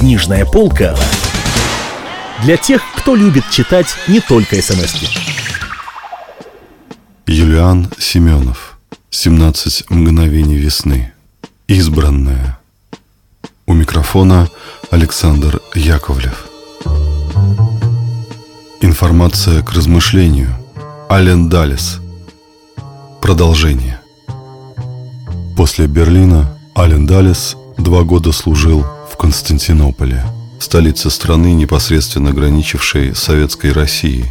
Книжная полка для тех, кто любит читать не только смс -ки. Юлиан Семенов. 17 мгновений весны. Избранная У микрофона Александр Яковлев. Информация к размышлению. Ален Далис Продолжение. После Берлина Ален Далис два года служил Константинополе, столице страны, непосредственно граничившей с Советской Россией.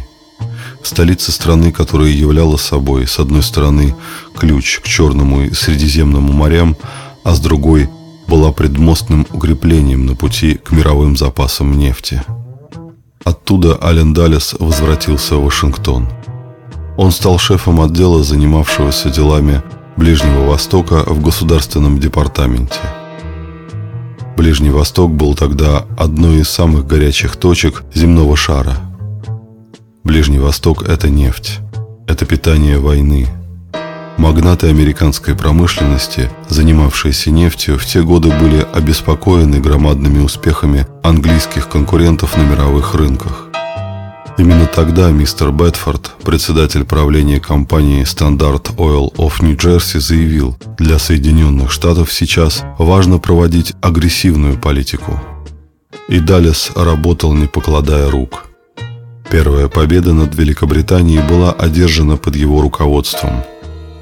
Столица страны, которая являла собой, с одной стороны, ключ к Черному и Средиземному морям, а с другой была предмостным укреплением на пути к мировым запасам нефти. Оттуда Ален Далес возвратился в Вашингтон. Он стал шефом отдела, занимавшегося делами Ближнего Востока в Государственном департаменте – Ближний Восток был тогда одной из самых горячих точек земного шара. Ближний Восток – это нефть, это питание войны. Магнаты американской промышленности, занимавшиеся нефтью, в те годы были обеспокоены громадными успехами английских конкурентов на мировых рынках. Именно тогда мистер Бетфорд, председатель правления компании Standard Oil of New Jersey, заявил, для Соединенных Штатов сейчас важно проводить агрессивную политику. И Даллес работал, не покладая рук. Первая победа над Великобританией была одержана под его руководством.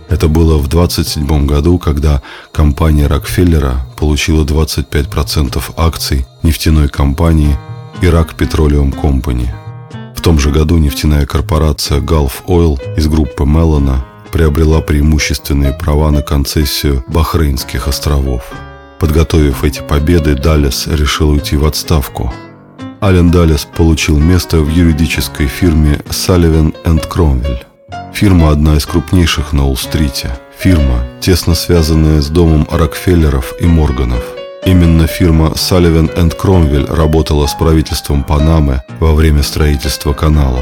Это было в 27 году, когда компания Рокфеллера получила 25% акций нефтяной компании Iraq Petroleum Company – том же году нефтяная корпорация Gulf Oil из группы Меллона приобрела преимущественные права на концессию Бахрейнских островов. Подготовив эти победы, Даллес решил уйти в отставку. Ален Даллес получил место в юридической фирме Sullivan Кромвель. Фирма одна из крупнейших на Уолл-стрите. Фирма, тесно связанная с домом Рокфеллеров и Морганов – Именно фирма Sullivan Cromwell работала с правительством Панамы во время строительства канала.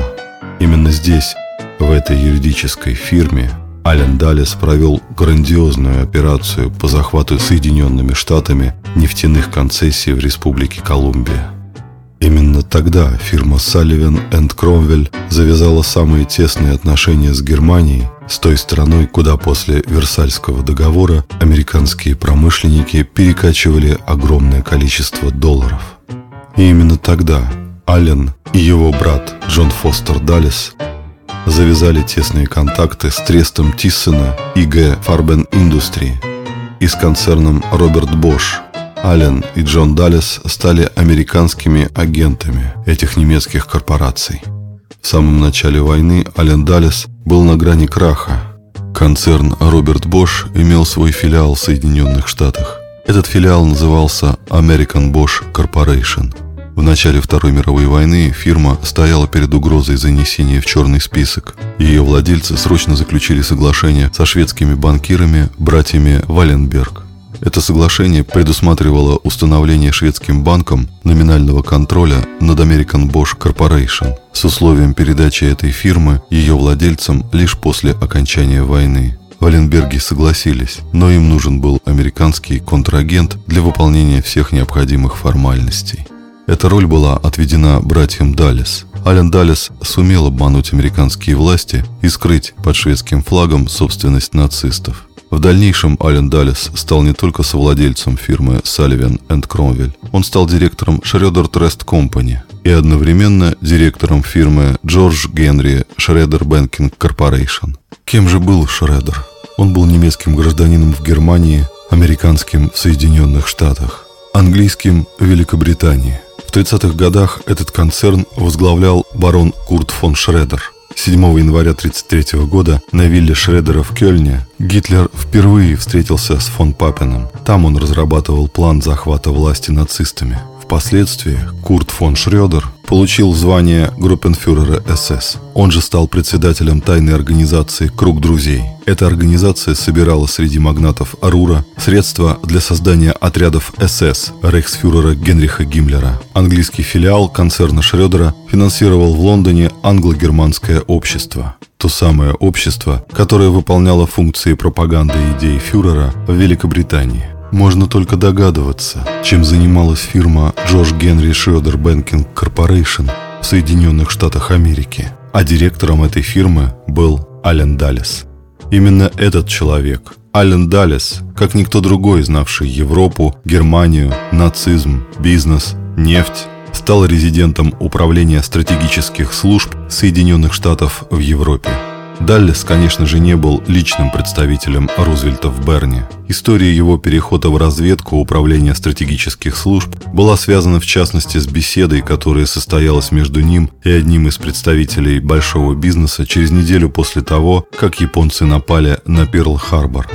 Именно здесь, в этой юридической фирме, Ален Даллес провел грандиозную операцию по захвату Соединенными Штатами нефтяных концессий в Республике Колумбия. Именно тогда фирма Sullivan Cromwell завязала самые тесные отношения с Германией, с той страной, куда после Версальского договора американские промышленники перекачивали огромное количество долларов. И именно тогда Аллен и его брат Джон Фостер Даллес завязали тесные контакты с трестом Тиссена и Г. Farben Industry и с концерном Роберт Бош – Аллен и Джон Даллес стали американскими агентами этих немецких корпораций. В самом начале войны Аллен Даллес был на грани краха. Концерн Роберт Бош имел свой филиал в Соединенных Штатах. Этот филиал назывался American Bosch Corporation. В начале Второй мировой войны фирма стояла перед угрозой занесения в черный список. Ее владельцы срочно заключили соглашение со шведскими банкирами, братьями Валенберг. Это соглашение предусматривало установление шведским банком номинального контроля над American Bosch Corporation с условием передачи этой фирмы ее владельцам лишь после окончания войны. Валенберги согласились, но им нужен был американский контрагент для выполнения всех необходимых формальностей. Эта роль была отведена братьям Даллес. Ален Даллес сумел обмануть американские власти и скрыть под шведским флагом собственность нацистов. В дальнейшем Ален Даллес стал не только совладельцем фирмы Sullivan Cromwell, он стал директором Schroeder Trust Company и одновременно директором фирмы George Генри Schroeder Banking Corporation. Кем же был Шредер? Он был немецким гражданином в Германии, американским в Соединенных Штатах, английским в Великобритании. В 30-х годах этот концерн возглавлял барон Курт фон Шредер – 7 января 1933 года на вилле Шредера в Кёльне Гитлер впервые встретился с фон Папеном. Там он разрабатывал план захвата власти нацистами. Впоследствии Курт фон Шредер получил звание группенфюрера СС. Он же стал председателем тайной организации «Круг друзей». Эта организация собирала среди магнатов Арура средства для создания отрядов СС рейхсфюрера Генриха Гиммлера. Английский филиал концерна Шредера финансировал в Лондоне англо-германское общество. То самое общество, которое выполняло функции пропаганды идей фюрера в Великобритании. Можно только догадываться, чем занималась фирма Джордж Генри Schroder Banking Corporation в Соединенных Штатах Америки. А директором этой фирмы был Ален Даллес. Именно этот человек, Ален Даллес, как никто другой, знавший Европу, Германию, нацизм, бизнес, нефть, стал резидентом Управления стратегических служб Соединенных Штатов в Европе. Даллес, конечно же, не был личным представителем Рузвельта в Берне. История его перехода в разведку Управления стратегических служб была связана в частности с беседой, которая состоялась между ним и одним из представителей большого бизнеса через неделю после того, как японцы напали на Перл-Харбор.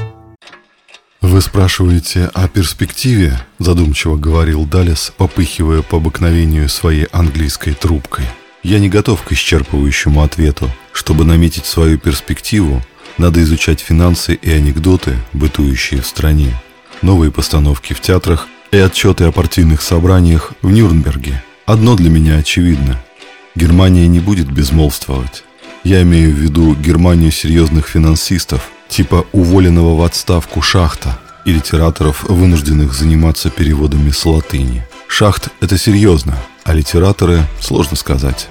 «Вы спрашиваете о перспективе?» – задумчиво говорил Даллес, попыхивая по обыкновению своей английской трубкой. «Я не готов к исчерпывающему ответу. Чтобы наметить свою перспективу, надо изучать финансы и анекдоты, бытующие в стране, новые постановки в театрах и отчеты о партийных собраниях в Нюрнберге. Одно для меня очевидно. Германия не будет безмолвствовать. Я имею в виду Германию серьезных финансистов – типа уволенного в отставку шахта и литераторов, вынужденных заниматься переводами с латыни. Шахт – это серьезно, а литераторы – сложно сказать.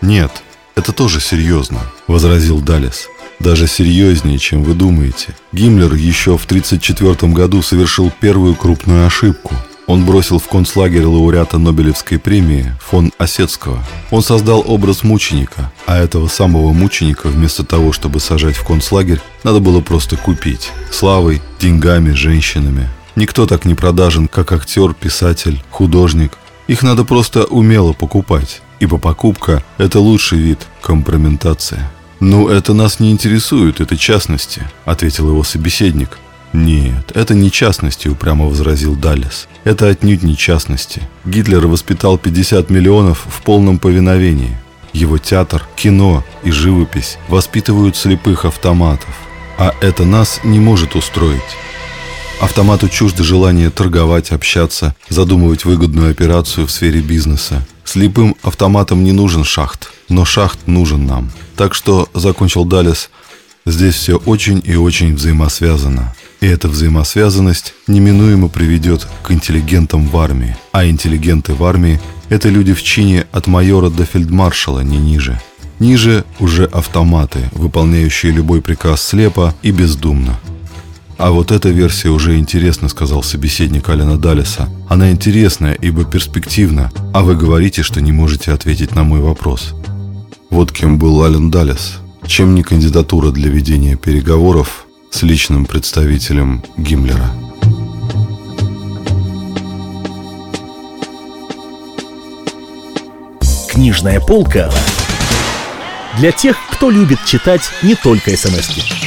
«Нет, это тоже серьезно», – возразил Далес. «Даже серьезнее, чем вы думаете. Гиммлер еще в 1934 году совершил первую крупную ошибку – он бросил в концлагерь лауреата Нобелевской премии фон Осетского. Он создал образ мученика, а этого самого мученика вместо того, чтобы сажать в концлагерь, надо было просто купить. Славой, деньгами, женщинами. Никто так не продажен, как актер, писатель, художник. Их надо просто умело покупать, ибо покупка – это лучший вид компрометации. «Ну, это нас не интересует, это частности», – ответил его собеседник. «Нет, это не частности», — упрямо возразил Даллес. «Это отнюдь не частности. Гитлер воспитал 50 миллионов в полном повиновении. Его театр, кино и живопись воспитывают слепых автоматов. А это нас не может устроить. Автомату чуждо желание торговать, общаться, задумывать выгодную операцию в сфере бизнеса. Слепым автоматам не нужен шахт, но шахт нужен нам. Так что, закончил Даллес, здесь все очень и очень взаимосвязано. И эта взаимосвязанность неминуемо приведет к интеллигентам в армии. А интеллигенты в армии – это люди в чине от майора до фельдмаршала, не ниже. Ниже уже автоматы, выполняющие любой приказ слепо и бездумно. А вот эта версия уже интересна, сказал собеседник Алина Далиса. Она интересная, ибо перспективна, а вы говорите, что не можете ответить на мой вопрос. Вот кем был Ален Далис. Чем не кандидатура для ведения переговоров с личным представителем Гиммлера. Книжная полка для тех, кто любит читать не только смс -ки.